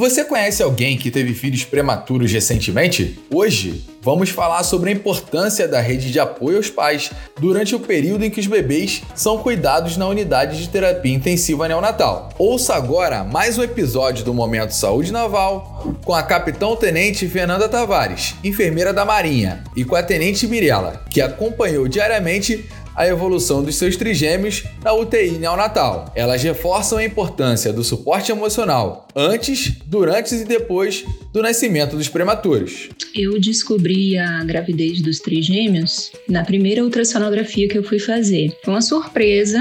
Você conhece alguém que teve filhos prematuros recentemente? Hoje, vamos falar sobre a importância da rede de apoio aos pais durante o período em que os bebês são cuidados na unidade de terapia intensiva neonatal. Ouça agora mais um episódio do Momento Saúde Naval com a capitão tenente Fernanda Tavares, enfermeira da Marinha, e com a tenente Mirella, que acompanhou diariamente a evolução dos seus trigêmeos na UTI neonatal. Elas reforçam a importância do suporte emocional antes, durante e depois do nascimento dos prematuros. Eu descobri a gravidez dos trigêmeos na primeira ultrassonografia que eu fui fazer. Foi uma surpresa,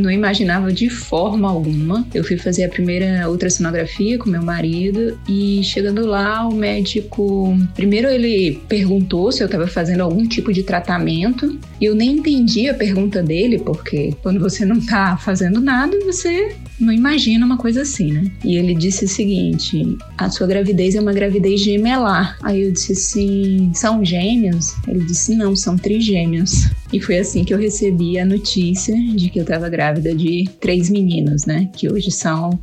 não imaginava de forma alguma. Eu fui fazer a primeira ultrassonografia com meu marido e chegando lá, o médico. Primeiro ele perguntou se eu estava fazendo algum tipo de tratamento. E eu nem entendi a pergunta dele, porque quando você não está fazendo nada, você não imagina uma coisa assim, né? E ele disse o seguinte: a sua gravidez é uma gravidez gemelar. Aí eu disse assim: são gêmeos? Ele disse: não, são trigêmeos. E foi assim que eu recebi a notícia de que eu estava grávida de três meninos, né? Que hoje são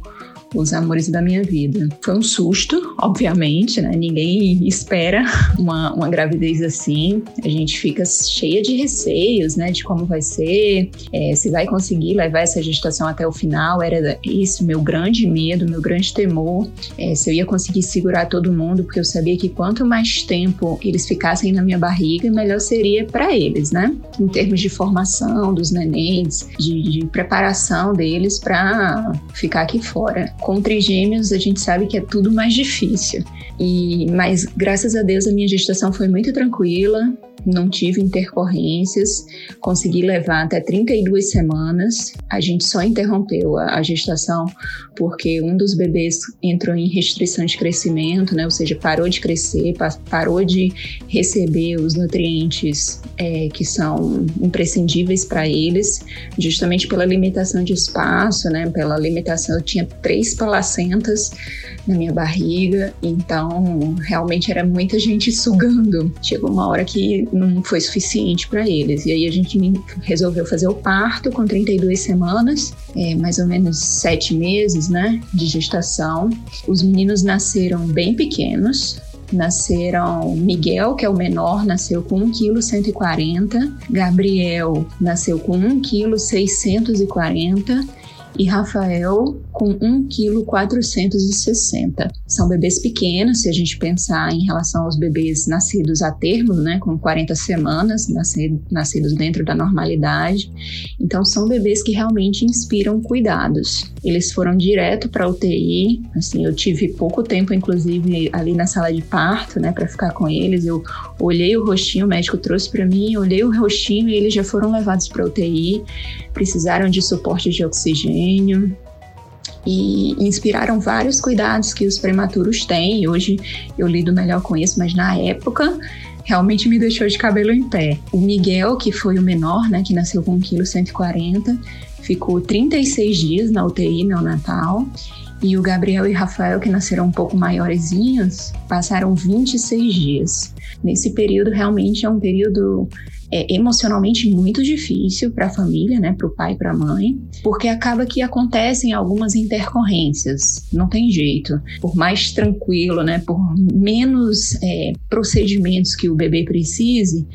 os amores da minha vida. Foi um susto, obviamente, né? Ninguém espera uma, uma gravidez assim. A gente fica cheia de receios, né? De como vai ser, é, se vai conseguir levar essa gestação até o final. Era isso meu grande medo, meu grande temor. É, se eu ia conseguir segurar todo mundo, porque eu sabia que quanto mais tempo eles ficassem na minha barriga, melhor seria para eles, né? Em termos de formação dos nenéns, de, de preparação deles para ficar aqui fora com trigêmeos a gente sabe que é tudo mais difícil. E mas graças a Deus a minha gestação foi muito tranquila não tive intercorrências, consegui levar até 32 semanas. A gente só interrompeu a, gestação porque um dos bebês entrou em restrição de crescimento, né? Ou seja, parou de crescer, parou de receber os nutrientes é, que são imprescindíveis para eles, justamente pela limitação de espaço, né? Pela limitação, eu tinha três placentas na minha barriga, então realmente era muita gente sugando. Chegou uma hora que não foi suficiente para eles. E aí a gente resolveu fazer o parto com 32 semanas, é, mais ou menos sete meses, né, de gestação. Os meninos nasceram bem pequenos, nasceram Miguel, que é o menor, nasceu com 1,140 kg, Gabriel nasceu com 1,640 kg e Rafael com 1,460 kg. São bebês pequenos, se a gente pensar em relação aos bebês nascidos a termo, né, com 40 semanas, nascidos dentro da normalidade. Então, são bebês que realmente inspiram cuidados. Eles foram direto para UTI, assim, eu tive pouco tempo, inclusive, ali na sala de parto, né, para ficar com eles. Eu olhei o rostinho, o médico trouxe para mim, olhei o rostinho e eles já foram levados para UTI, precisaram de suporte de oxigênio, e inspiraram vários cuidados que os prematuros têm. Hoje eu lido melhor com isso, mas na época realmente me deixou de cabelo em pé. O Miguel, que foi o menor, né, que nasceu com 1,140 kg, ficou 36 dias na UTI neonatal. E o Gabriel e Rafael, que nasceram um pouco maiorzinhos, passaram 26 dias. Nesse período, realmente é um período é emocionalmente muito difícil para a família, né, para o pai e para a mãe, porque acaba que acontecem algumas intercorrências, não tem jeito. Por mais tranquilo, né, por menos é, procedimentos que o bebê precise,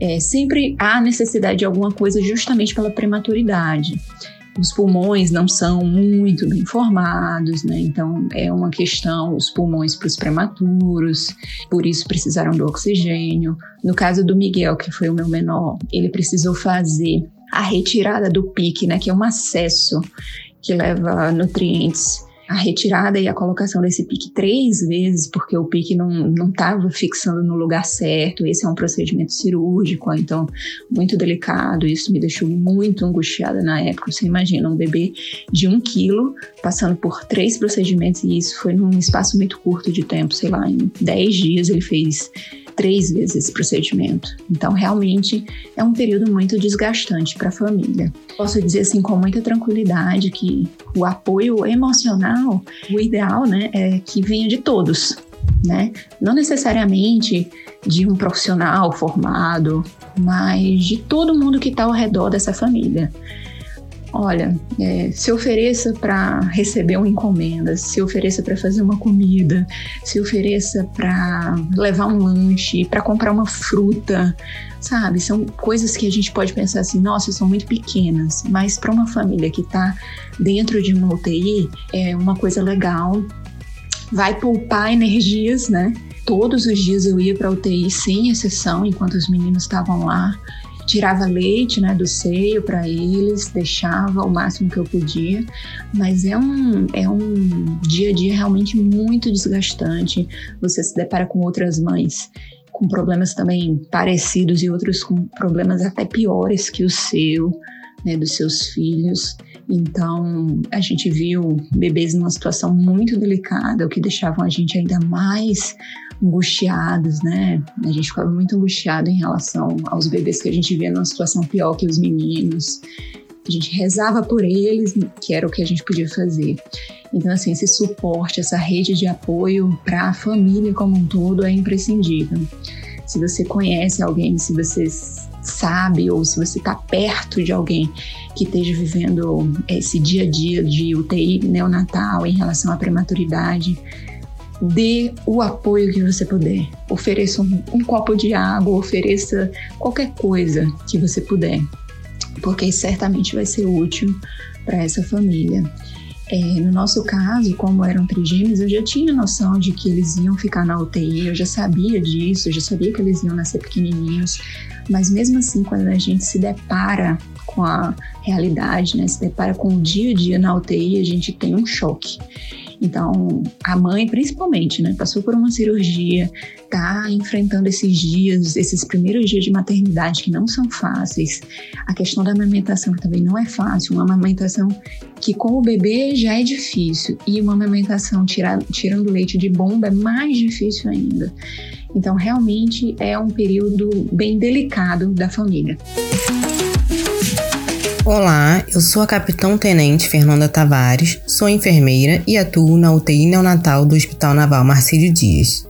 é, sempre há necessidade de alguma coisa justamente pela prematuridade os pulmões não são muito bem formados, né? Então é uma questão os pulmões para os prematuros, por isso precisaram do oxigênio. No caso do Miguel, que foi o meu menor, ele precisou fazer a retirada do pique, né? Que é um acesso que leva nutrientes a retirada e a colocação desse pique três vezes, porque o pique não estava fixando no lugar certo. Esse é um procedimento cirúrgico, então muito delicado. Isso me deixou muito angustiada na época. Você imagina um bebê de um quilo passando por três procedimentos, e isso foi num espaço muito curto de tempo, sei lá, em dez dias ele fez três vezes esse procedimento. Então, realmente é um período muito desgastante para a família. Posso dizer assim com muita tranquilidade que o apoio emocional, o ideal, né, é que venha de todos, né? Não necessariamente de um profissional formado, mas de todo mundo que está ao redor dessa família. Olha, é, se ofereça para receber uma encomenda, se ofereça para fazer uma comida, se ofereça para levar um lanche, para comprar uma fruta, sabe? São coisas que a gente pode pensar assim, nossa, são muito pequenas, mas para uma família que está dentro de uma UTI é uma coisa legal. Vai poupar energias, né? Todos os dias eu ia para UTI sem exceção, enquanto os meninos estavam lá tirava leite né, do seio para eles, deixava o máximo que eu podia, mas é um, é um dia a dia realmente muito desgastante. Você se depara com outras mães com problemas também parecidos e outros com problemas até piores que o seu, né, dos seus filhos. Então, a gente viu bebês numa situação muito delicada, o que deixavam a gente ainda mais angustiados, né? A gente ficava muito angustiado em relação aos bebês que a gente via numa situação pior que os meninos. A gente rezava por eles, que era o que a gente podia fazer. Então, assim, esse suporte, essa rede de apoio para a família como um todo é imprescindível. Se você conhece alguém, se você sabe ou se você está perto de alguém que esteja vivendo esse dia a dia de UTI neonatal em relação à prematuridade, dê o apoio que você puder. Ofereça um, um copo de água, ofereça qualquer coisa que você puder, porque certamente vai ser útil para essa família. É, no nosso caso, como eram trigêmeos, eu já tinha noção de que eles iam ficar na UTI, eu já sabia disso, eu já sabia que eles iam nascer pequenininhos, mas mesmo assim, quando a gente se depara com a realidade, né, se depara com o dia a dia na UTI, a gente tem um choque. Então, a mãe, principalmente, né, passou por uma cirurgia, tá enfrentando esses dias, esses primeiros dias de maternidade que não são fáceis. A questão da amamentação também não é fácil, uma amamentação que com o bebê já é difícil e uma amamentação tira, tirando leite de bomba é mais difícil ainda. Então, realmente é um período bem delicado da família. Olá, eu sou a Capitão Tenente Fernanda Tavares, sou enfermeira e atuo na UTI neonatal do Hospital Naval Marcílio Dias.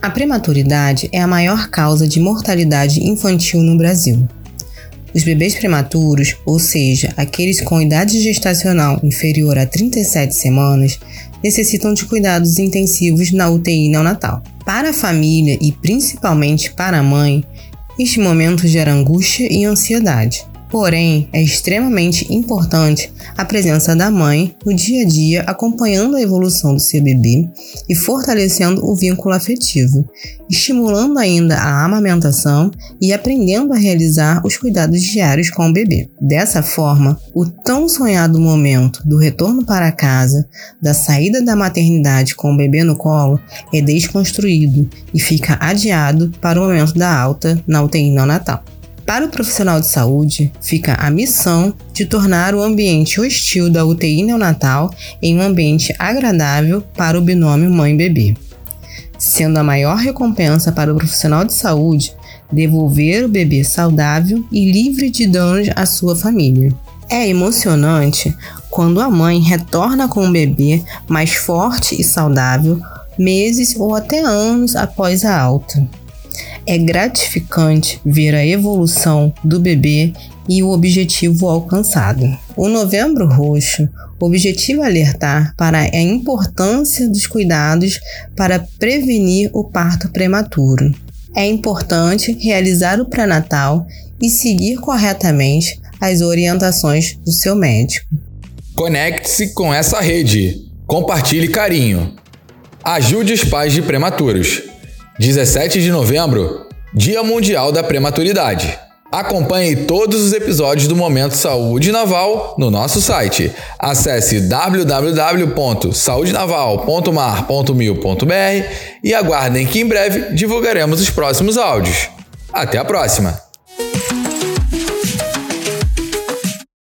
A prematuridade é a maior causa de mortalidade infantil no Brasil. Os bebês prematuros, ou seja, aqueles com idade gestacional inferior a 37 semanas, necessitam de cuidados intensivos na UTI neonatal. Para a família e principalmente para a mãe, este momento gera angústia e ansiedade. Porém, é extremamente importante a presença da mãe no dia a dia, acompanhando a evolução do seu bebê e fortalecendo o vínculo afetivo, estimulando ainda a amamentação e aprendendo a realizar os cuidados diários com o bebê. Dessa forma, o tão sonhado momento do retorno para casa, da saída da maternidade com o bebê no colo, é desconstruído e fica adiado para o momento da alta na UTI neonatal. Para o profissional de saúde, fica a missão de tornar o ambiente hostil da UTI neonatal em um ambiente agradável para o binômio mãe-bebê, sendo a maior recompensa para o profissional de saúde devolver o bebê saudável e livre de danos à sua família. É emocionante quando a mãe retorna com o bebê mais forte e saudável meses ou até anos após a alta. É gratificante ver a evolução do bebê e o objetivo alcançado. O Novembro Roxo objetiva alertar para a importância dos cuidados para prevenir o parto prematuro. É importante realizar o pré-natal e seguir corretamente as orientações do seu médico. Conecte-se com essa rede. Compartilhe carinho. Ajude os pais de prematuros. 17 de novembro, Dia Mundial da Prematuridade. Acompanhe todos os episódios do Momento Saúde Naval no nosso site. Acesse www.saudenaval.mar.mil.br e aguardem que em breve divulgaremos os próximos áudios. Até a próxima!